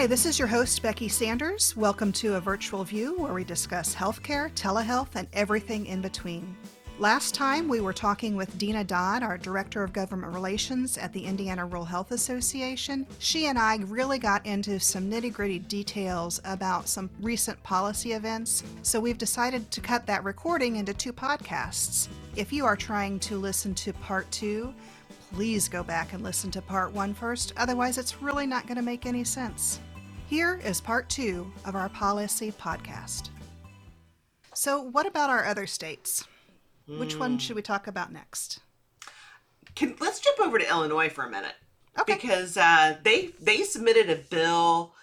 Hi, this is your host, Becky Sanders. Welcome to a virtual view where we discuss healthcare, telehealth, and everything in between. Last time we were talking with Deena Dodd, our Director of Government Relations at the Indiana Rural Health Association. She and I really got into some nitty gritty details about some recent policy events, so we've decided to cut that recording into two podcasts. If you are trying to listen to part two, please go back and listen to part one first, otherwise, it's really not going to make any sense. Here is part two of our policy podcast. So, what about our other states? Which one should we talk about next? Can let's jump over to Illinois for a minute. Okay. Because uh, they they submitted a bill.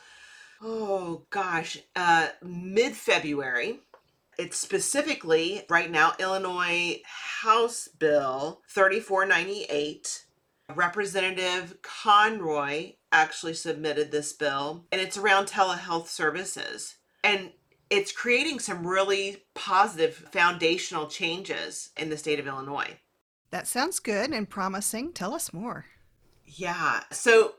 Oh gosh, uh, mid February. It's specifically right now Illinois House Bill thirty four ninety eight. Representative Conroy actually submitted this bill, and it's around telehealth services. And it's creating some really positive foundational changes in the state of Illinois. That sounds good and promising. Tell us more. Yeah. So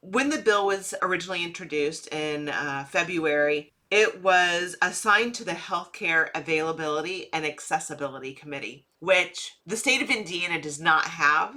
when the bill was originally introduced in uh, February, it was assigned to the Healthcare Availability and Accessibility Committee, which the state of Indiana does not have.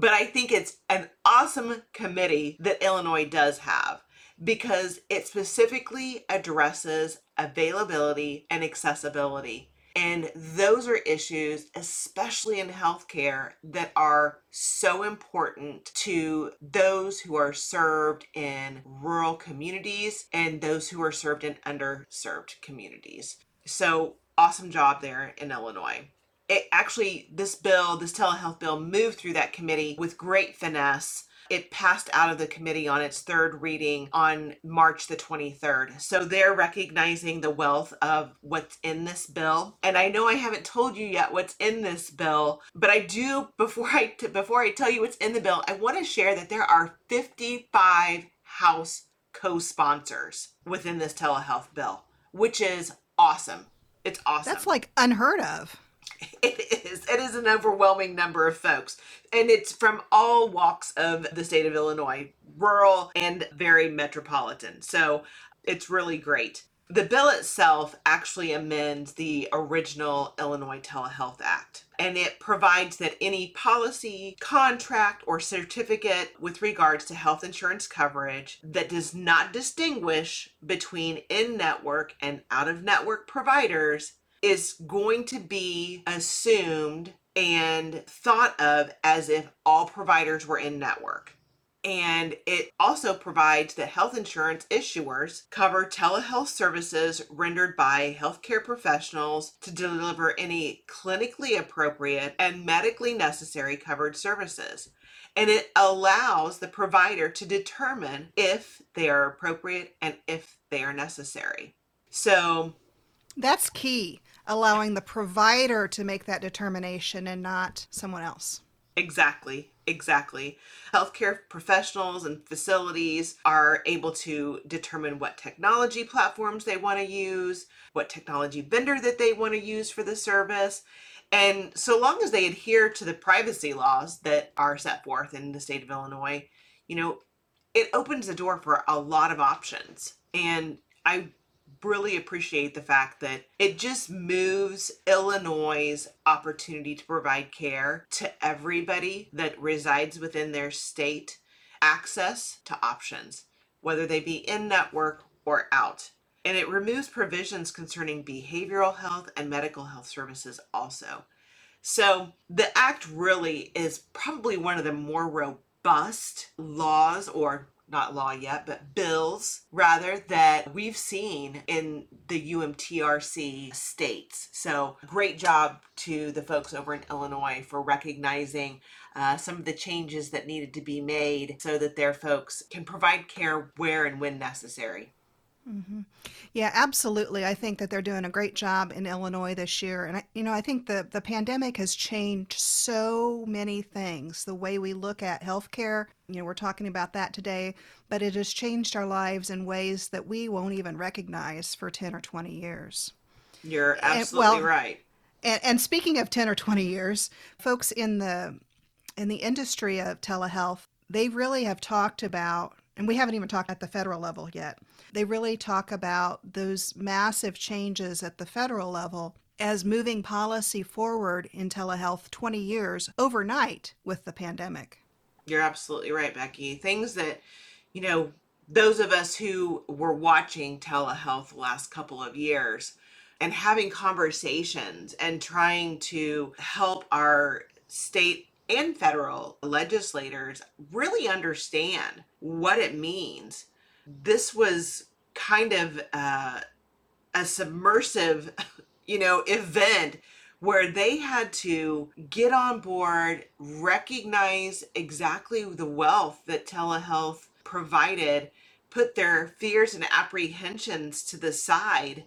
But I think it's an awesome committee that Illinois does have because it specifically addresses availability and accessibility. And those are issues, especially in healthcare, that are so important to those who are served in rural communities and those who are served in underserved communities. So, awesome job there in Illinois. It actually, this bill, this telehealth bill, moved through that committee with great finesse it passed out of the committee on its third reading on March the 23rd. So they're recognizing the wealth of what's in this bill. And I know I haven't told you yet what's in this bill, but I do before I t- before I tell you what's in the bill, I want to share that there are 55 house co-sponsors within this telehealth bill, which is awesome. It's awesome. That's like unheard of. It is. It is an overwhelming number of folks. And it's from all walks of the state of Illinois, rural and very metropolitan. So it's really great. The bill itself actually amends the original Illinois Telehealth Act, and it provides that any policy, contract, or certificate with regards to health insurance coverage that does not distinguish between in network and out of network providers is going to be assumed and thought of as if all providers were in network. And it also provides that health insurance issuers cover telehealth services rendered by healthcare professionals to deliver any clinically appropriate and medically necessary covered services. And it allows the provider to determine if they are appropriate and if they are necessary. So That's key, allowing the provider to make that determination and not someone else. Exactly, exactly. Healthcare professionals and facilities are able to determine what technology platforms they want to use, what technology vendor that they want to use for the service. And so long as they adhere to the privacy laws that are set forth in the state of Illinois, you know, it opens the door for a lot of options. And I really appreciate the fact that it just moves Illinois' opportunity to provide care to everybody that resides within their state access to options, whether they be in network or out. And it removes provisions concerning behavioral health and medical health services also. So the act really is probably one of the more robust laws or not law yet, but bills rather that we've seen in the UMTRC states. So great job to the folks over in Illinois for recognizing uh, some of the changes that needed to be made so that their folks can provide care where and when necessary. Mm-hmm. Yeah, absolutely. I think that they're doing a great job in Illinois this year. And, I, you know, I think the, the pandemic has changed so many things. The way we look at healthcare, you know, we're talking about that today, but it has changed our lives in ways that we won't even recognize for 10 or 20 years. You're And, absolutely well, right. And, and speaking of 10 or 20 years, folks in the in the industry of telehealth, they really have talked about and we haven't even talked at the federal level yet. They really talk about those massive changes at the federal level as moving policy forward in telehealth 20 years overnight with the pandemic. You're absolutely right, Becky. Things that, you know, those of us who were watching telehealth the last couple of years and having conversations and trying to help our state and federal legislators really understand what it means. This was kind of uh, a submersive, you know, event where they had to get on board, recognize exactly the wealth that telehealth provided, put their fears and apprehensions to the side,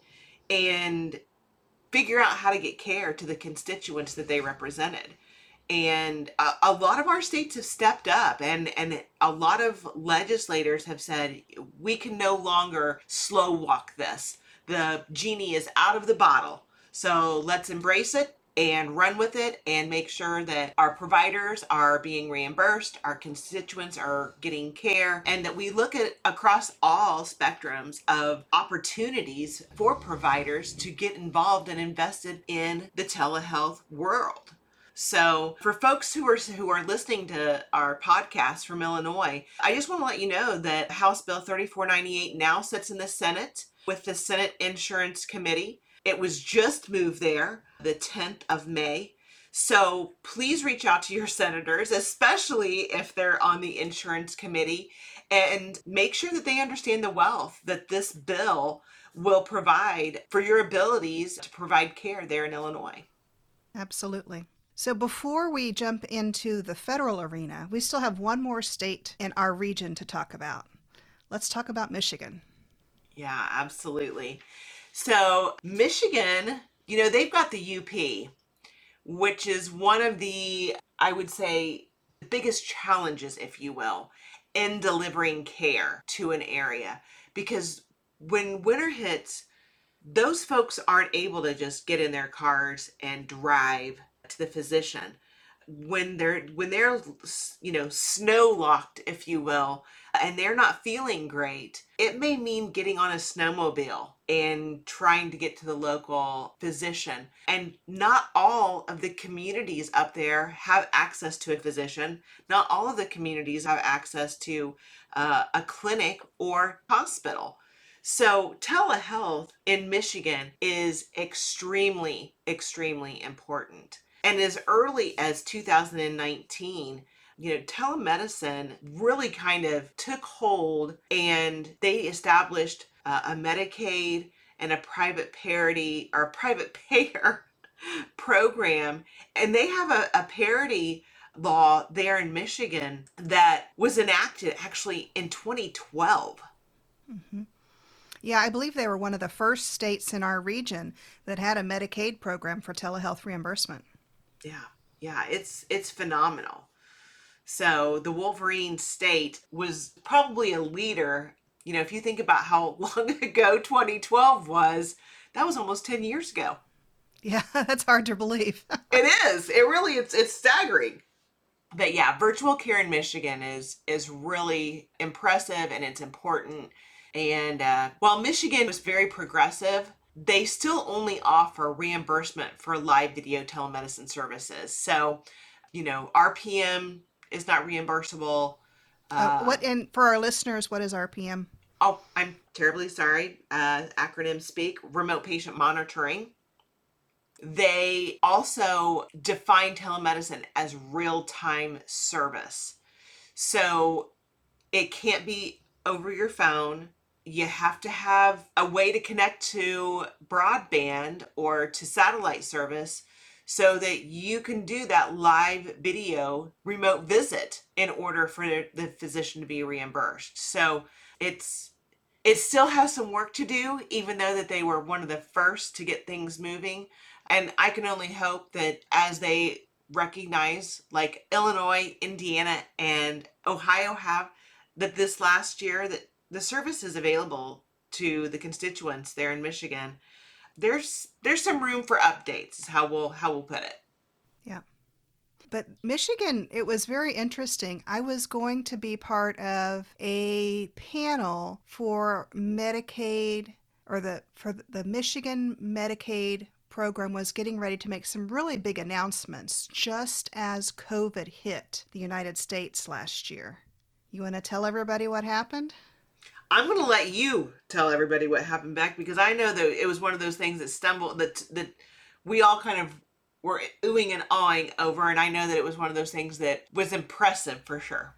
and figure out how to get care to the constituents that they represented and a, a, lot of our states have stepped up and and a lot of legislators have said we can no longer slow walk this. The genie is out of the bottle. So let's embrace it and run with it and make sure that our providers are being reimbursed our constituents are getting care and that we look at across all spectrums of opportunities for providers to get involved and invested in the telehealth world so, for folks who are who are listening to our podcast from Illinois, I just want to let you know that House Bill 3498 now sits in the Senate with the Senate Insurance Committee. It was just moved there the 10th of May. So please reach out to your senators, especially if they're on the insurance committee, and make sure that they understand the wealth that this bill will provide for your abilities to provide care there in Illinois. Absolutely. So, before we jump into the federal arena, we still have one more state in our region to talk about. Let's talk about Michigan. Yeah, absolutely. So, Michigan, you know, they've got the UP, which is one of the, I would say, biggest challenges, if you will, in delivering care to an area. Because when winter hits, those folks aren't able to just get in their cars and drive to the physician when they're when they're you know snow locked if you will and they're not feeling great it may mean getting on a snowmobile and trying to get to the local physician. And not all of the communities up there have access to a physician. Not all of the communities have access to uh, a clinic or hospital. So, telehealth in Michigan is extremely, extremely important. And as early as 2019, you know, telemedicine really kind of took hold and they established uh, a Medicaid and a private parity or private payer program. And they have a, a parity law there in Michigan that was enacted actually in 2012. Mm-hmm. Yeah, I believe they were one of the first states in our region that had a Medicaid program for telehealth reimbursement. Yeah. Yeah, it's it's phenomenal. So the Wolverine state was probably a leader. You know, if you think about how long ago 2012 was, that was almost 10 years ago. Yeah, that's hard to believe. it is. It really it's it's staggering. But yeah, virtual care in Michigan is is really impressive and it's important. And uh, while Michigan was very progressive, they still only offer reimbursement for live video telemedicine services. So, you know, RPM is not reimbursable. Uh, what and for our listeners, what is RPM? Oh, I'm terribly sorry. Uh, acronym speak. Remote patient monitoring. They also define telemedicine as real time service. So it can't be over your phone you have to have a way to connect to broadband or to satellite service so that you can do that live video remote visit in order for the physician to be reimbursed. So it's it still has some work to do even though that they were one of the first to get things moving and I can only hope that as they recognize like Illinois, Indiana and Ohio have that this last year that the services available to the constituents there in Michigan, there's there's some room for updates. Is how we'll how we'll put it. Yeah. But Michigan, it was very interesting. I was going to be part of a panel for Medicaid or the for the Michigan Medicaid program was getting ready to make some really big announcements just as COVID hit the United States last year. You want to tell everybody what happened? I'm going to let you tell everybody what happened back because I know that it was one of those things that stumbled that that we all kind of were oohing and awing over and I know that it was one of those things that was impressive for sure.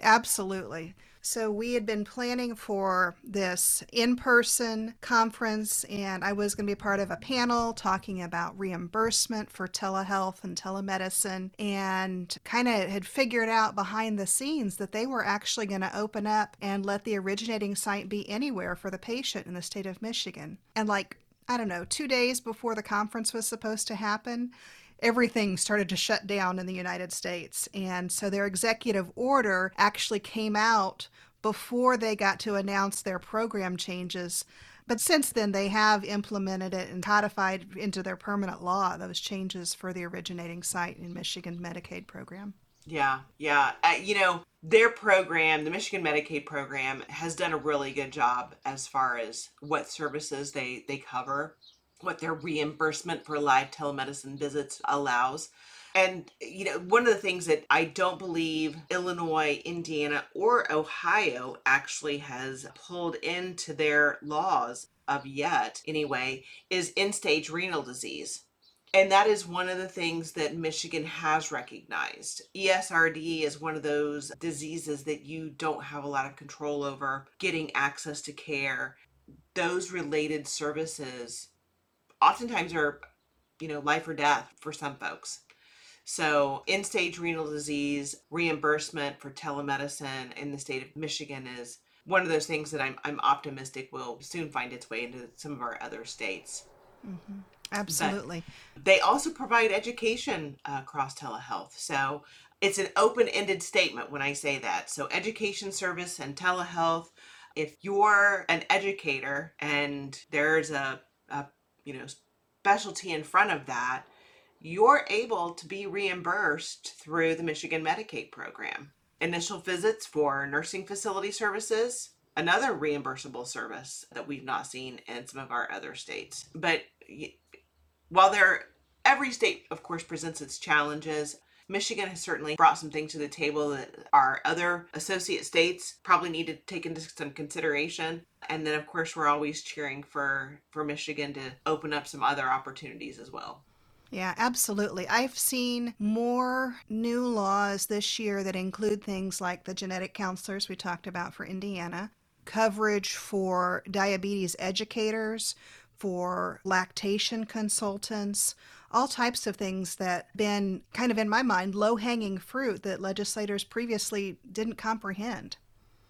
Absolutely. So we had been planning for this in person conference, and I was going to be part of a panel talking about reimbursement for telehealth and telemedicine, and kind of had figured out behind the scenes that they were actually going to open up and let the originating site be anywhere for the patient in the state of Michigan. And like, I don't know, two days before the conference was supposed to happen, everything started to shut down in the United States. And so their executive order actually came out before they got to announce their program changes. But since then, they have implemented it and codified into their permanent law those changes for the originating site in Michigan Medicaid program. Yeah, yeah. Uh, you know, their program, the Michigan Medicaid program, has done a really good job as far as what services they they cover what their reimbursement for live telemedicine visits allows. And, you know, one of the things that I don't believe Illinois, Indiana, or Ohio actually has pulled into their laws of yet, anyway, is end stage renal disease. And that is one of the things that Michigan has recognized. ESRD is one of those diseases that you don't have a lot of control over getting access to care. Those related services oftentimes are, you know, life or death for some folks. So, end stage renal disease reimbursement for telemedicine in the state of Michigan is one of those things that I'm, I'm optimistic will soon find its way into some of our other states. Mm-hmm. Absolutely. But they also provide education uh, across telehealth. So, it's an open ended statement when I say that. So, education service and telehealth. If you're an educator and there's a, a you know specialty in front of that you're able to be reimbursed through the michigan medicaid program. Initial visits for nursing facility services another reimbursable service that we've not seen in some of our other states. But while there every state of course presents its challenges Michigan has certainly brought some things to the table that our other associate states probably need to take into some consideration. And then of course we're always cheering for for Michigan to open up some other opportunities as well. Yeah, absolutely. I've seen more new laws this year that include things like the genetic counselors we talked about for Indiana, coverage for diabetes educators, for lactation consultants, all types of things that been kind of in my mind low hanging fruit that legislators previously didn't comprehend.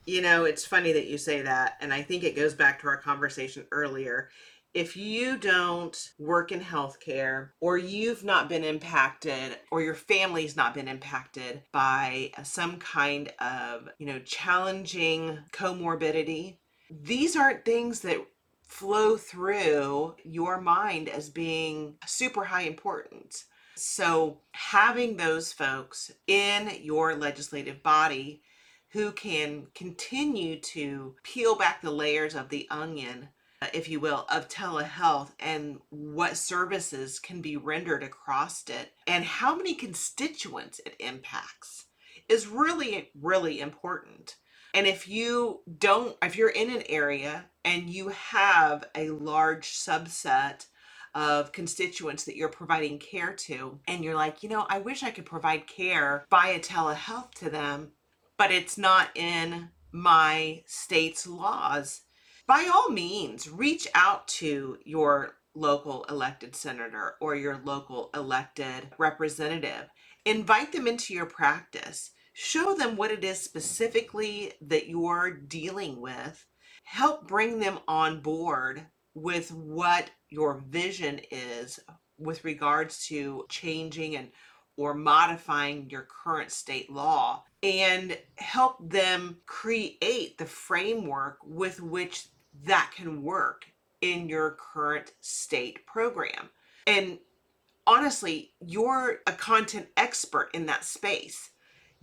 You know, it's funny that you say that, and I think it goes back to our conversation earlier. If you don't work in healthcare, or you've not been impacted, or your family's not been impacted by some kind of, you know, challenging comorbidity, these aren't things that flow through your mind as being super high importance. So, having those folks in your legislative body who can continue to peel back the layers of the onion, uh, if you will, of telehealth and what services can be rendered across it and how many constituents it impacts is really, really important. And if you don't, if you're in an area and you have a large subset of constituents that you're providing care to, and you're like, you know, I wish I could provide care via telehealth to them, but it's not in my state's laws, by all means, reach out to your local elected senator or your local elected representative. Invite them into your practice show them what it is specifically that you're dealing with, help bring them on board with what your vision is with regards to changing and or modifying your current state law and help them create the framework with which that can work in your current state program. And honestly, you're a content expert in that space.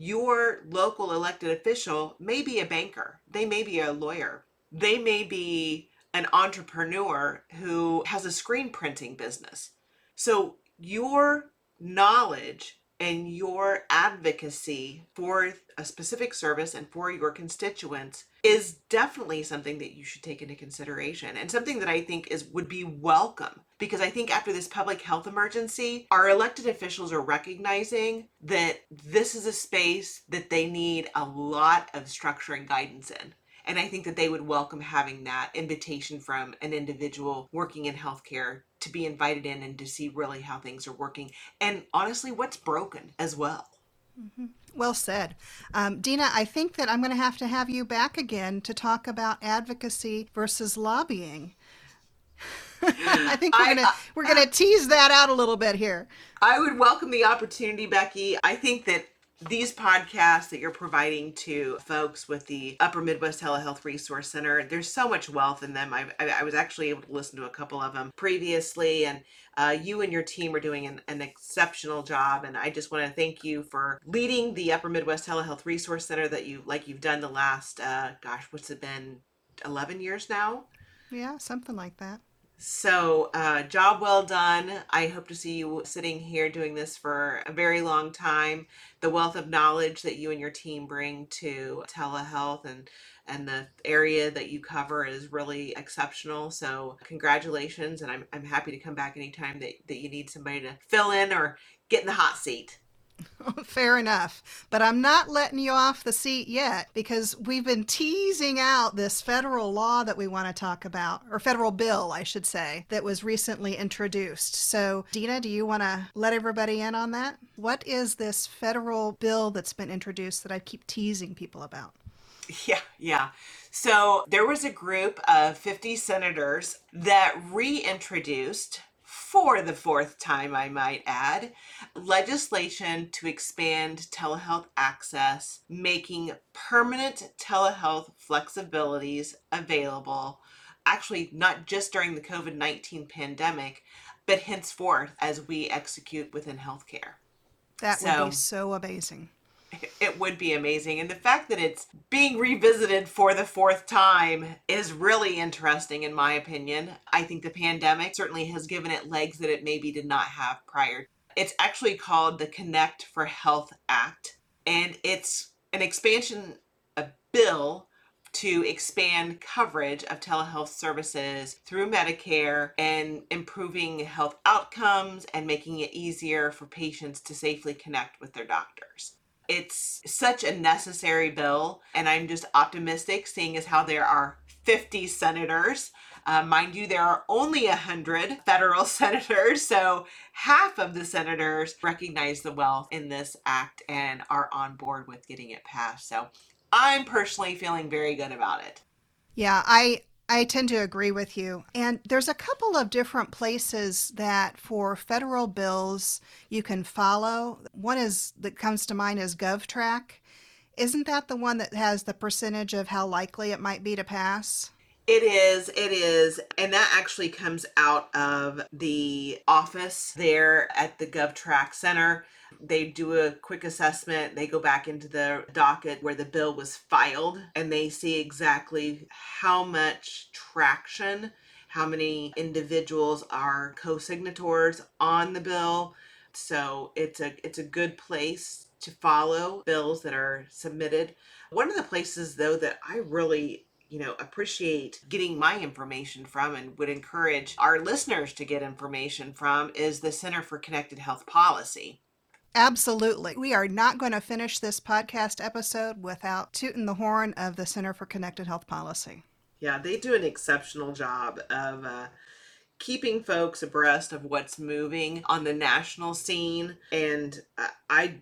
Your local elected official may be a banker, they may be a lawyer, they may be an entrepreneur who has a screen printing business. So, your knowledge and your advocacy for a specific service and for your constituents is definitely something that you should take into consideration and something that I think is would be welcome. Because I think after this public health emergency our elected officials are recognizing that this is a space that they need a lot of structure and guidance in. And I think that they would welcome having that invitation from an individual working in healthcare to be invited in and to see really how things are working and honestly what's broken as well. Mm-hmm. Well said. Um, Deena, I think that I'm going to have to have you back again to talk about advocacy versus lobbying. I think we're gonna we're gonna tease that out a little bit here. I would welcome the opportunity, Becky. I think that these podcasts that you're providing to folks with the Upper Midwest Telehealth Resource Center, there's so much wealth in them. I, I, was actually able to listen to a couple of them previously, and uh, you and your team are doing an, an exceptional job. And I just want to thank you for leading the Upper Midwest Telehealth Resource Center that you like you've done the last, uh, gosh, what's it been, 11 years now? Yeah, something like that. So, uh, job well done. I hope to see you sitting here doing this for a very long time. The wealth of knowledge that you and your team bring to telehealth and and the area that you cover is really exceptional. So, congratulations, and I'm, I'm happy to come back anytime that, that you need somebody to fill in or get in the hot seat. Fair enough. But I'm not letting you off the seat yet because we've been teasing out this federal law that we want to talk about, or federal bill, I should say, that was recently introduced. So, Deena, do you want to let everybody in on that? What is this federal bill that's been introduced that I keep teasing people about? Yeah, yeah. So, there was a group of 50 senators that reintroduced for the fourth time, I might add, legislation to expand telehealth access, making permanent telehealth flexibilities available, actually, not just during the COVID 19 pandemic, but henceforth as we execute within healthcare. That so, would be so amazing it would be amazing. And the fact that it's being revisited for the fourth time is really interesting, in my opinion. I think the pandemic certainly has given it legs that it maybe did not have prior. It's actually called the Connect for Health Act, and it's an expansion, a bill to expand coverage of telehealth services through Medicare and improving health outcomes and making it easier for patients to safely connect with their doctors. It's such a necessary bill, and I'm just optimistic seeing as how there are 50 senators. Uh, mind you, there are only 100 federal senators, so half of the senators recognize the wealth in this act and are on board with getting it passed. So I'm personally feeling very good about it. Yeah, I I tend to agree with you. And there's a couple of different places that for federal bills you can follow. One is that comes to mind is GovTrack. Isn't that the one that has the percentage of how likely it might be to pass? It is, it is. And that actually comes out of the office there at the GovTrack Center. They do a quick assessment. They go back into the docket where the bill was filed and they see exactly how much traction, how many individuals are co-signatories on the bill. So it's a it's a good place to follow bills that are submitted. One of the places though that I really you know appreciate getting my information from and would encourage our listeners to get information from is the Center for Connected Health Policy. Absolutely. We are not going to finish this podcast episode without tooting the horn of the Center for Connected Health Policy. Yeah, they do an exceptional job of uh, keeping folks abreast of what's moving on the national scene. And I, I,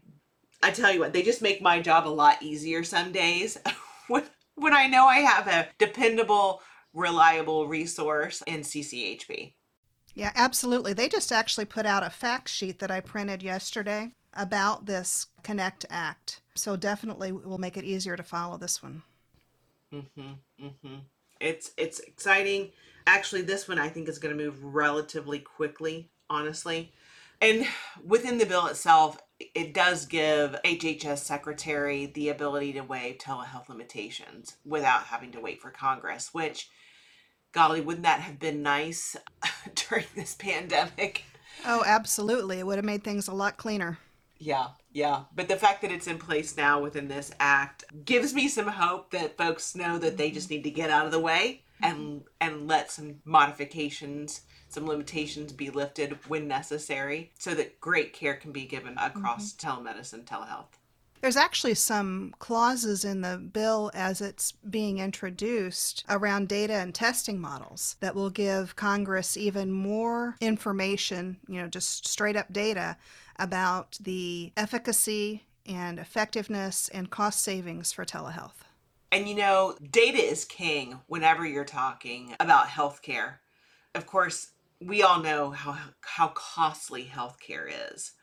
I tell you what, they just make my job a lot easier some days when, when I know I have a dependable, reliable resource in CCHP. Yeah, absolutely. They just actually put out a fact sheet that I printed yesterday about this Connect Act. So definitely we'll make it easier to follow this one. Mhm. Mhm. It's it's exciting. Actually, this one I think is going to move relatively quickly, honestly. And within the bill itself, it does give HHS secretary the ability to waive telehealth limitations without having to wait for Congress, which golly, wouldn't that have been nice during this pandemic? Oh, absolutely. It would have made things a lot cleaner. Yeah, yeah. But the fact that it's in place now within this act gives me some hope that folks know that they just need to get out of the way and and let some modifications some limitations be lifted when necessary so that great care can be given across mm-hmm. telemedicine, telehealth. There's actually some clauses in the bill as it's being introduced around data and testing models that will give Congress even more information, you know, just straight up data about the efficacy and effectiveness and cost savings for telehealth. And you know, data is king whenever you're talking about healthcare. Of course, we all know how how costly healthcare is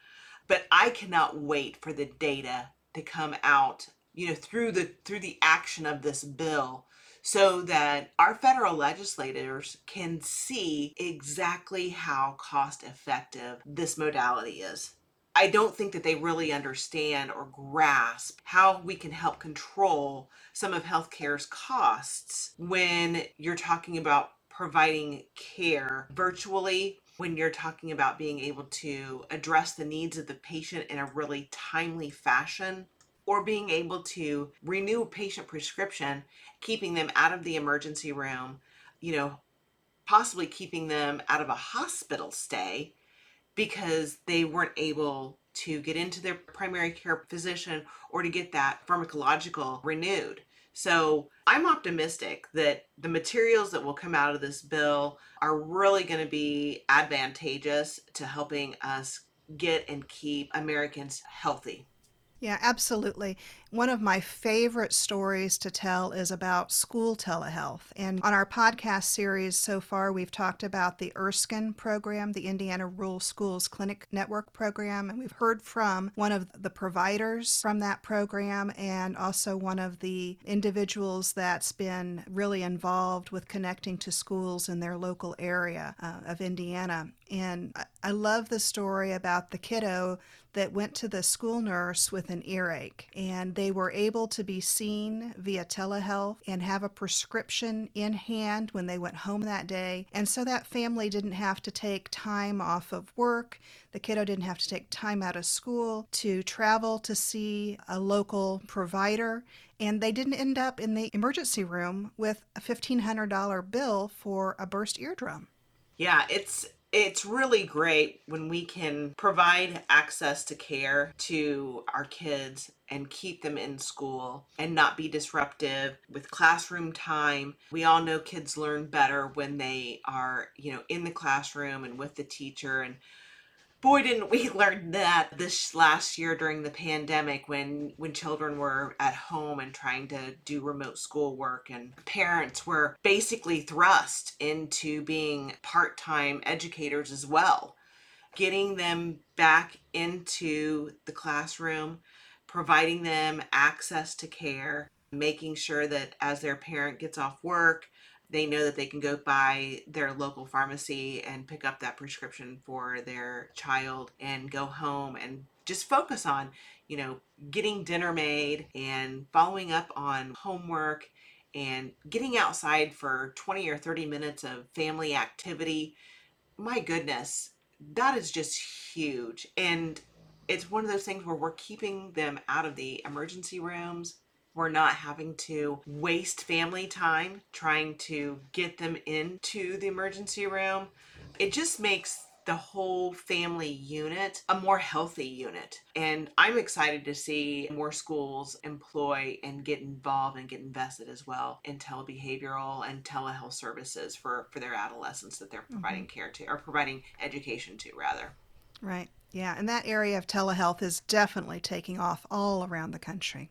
but i cannot wait for the data to come out you know through the through the action of this bill so that our federal legislators can see exactly how cost effective this modality is I don't think that they really understand or grasp how we can help control some of healthcare's costs when you're talking about providing care virtually when you're talking about being able to address the needs of the patient in a really timely fashion or being able to renew a patient prescription keeping them out of the emergency room you know possibly keeping them out of a hospital stay because they weren't able to get into their primary care physician or to get that pharmacological renewed so I'm optimistic that the materials that will come out of this bill are really going to be advantageous to helping us get and keep Americans healthy. Yeah, absolutely. One of my favorite stories to tell is about school telehealth. And on our podcast series so far, we've talked about the Erskine program, the Indiana Rural Schools Clinic Network program. And we've heard from one of the providers from that program and also one of the individuals that's been really involved with connecting to schools in their local area uh, of Indiana. And I love the story about the kiddo that went to the school nurse with an earache, and they were able to be seen via telehealth and have a prescription in hand when they went home that day. And so that family didn't have to take time off of work. The kiddo didn't have to take time out of school to travel to see a local provider. And they didn't end up in the emergency room with a $1,500 bill for a burst eardrum. Yeah, it's it's really great when we can provide access to care to our kids and keep them in school and not be disruptive with classroom time. We all know kids learn better when they are, you know, in the classroom and with the teacher and boy didn't we learn that this last year during the pandemic when when children were at home and trying to do remote school work and parents were basically thrust into being part-time educators as well getting them back into the classroom providing them access to care making sure that as their parent gets off work they know that they can go by their local pharmacy and pick up that prescription for their child and go home and just focus on, you know, getting dinner made and following up on homework and getting outside for 20 or 30 minutes of family activity. My goodness, that is just huge. And it's one of those things where we're keeping them out of the emergency rooms we're not having to waste family time trying to get them into the emergency room. It just makes the whole family unit a more healthy unit. And I'm excited to see more schools employ and get involved and get invested as well in telebehavioral and telehealth services for, for their adolescents that they're mm-hmm. providing mm-hmm. care to or providing education to rather. Right. Yeah. And that area of telehealth is definitely taking off all around the country.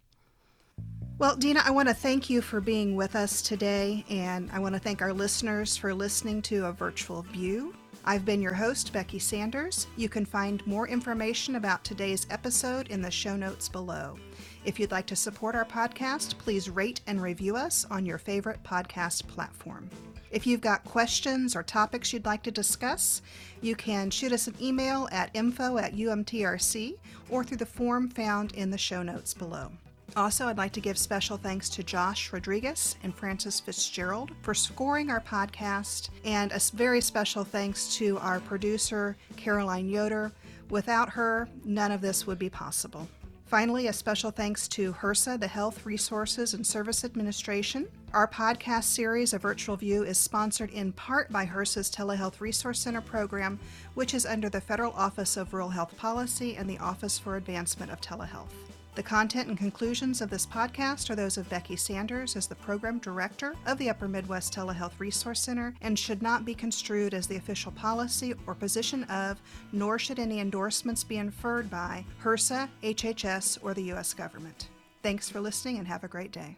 Well, Deena, I want to thank you for being with us today, and I want to thank our listeners for listening to A Virtual View. I've been your host, Becky Sanders. You can find more information about today's episode in the show notes below. If you'd like to support our podcast, please rate and review us on your favorite podcast platform. If you've got questions or topics you'd like to discuss, you can shoot us an email at info at umtrc or through the form found in the show notes below. Also, I'd like to give special thanks to Josh Rodriguez and Frances Fitzgerald for scoring our podcast, and a very special thanks to our producer, Caroline Yoder. Without her, none of this would be possible. Finally, a special thanks to HRSA, the Health Resources and Service Administration. Our podcast series, A Virtual View, is sponsored in part by HRSA's Telehealth Resource Center program, which is under the Federal Office of Rural Health Policy and the Office for Advancement of Telehealth. The content and conclusions of this podcast are those of Becky Sanders as the Program Director of the Upper Midwest Telehealth Resource Center and should not be construed as the official policy or position of, nor should any endorsements be inferred by HRSA, HHS, or the U.S. government. Thanks for listening and have a great day.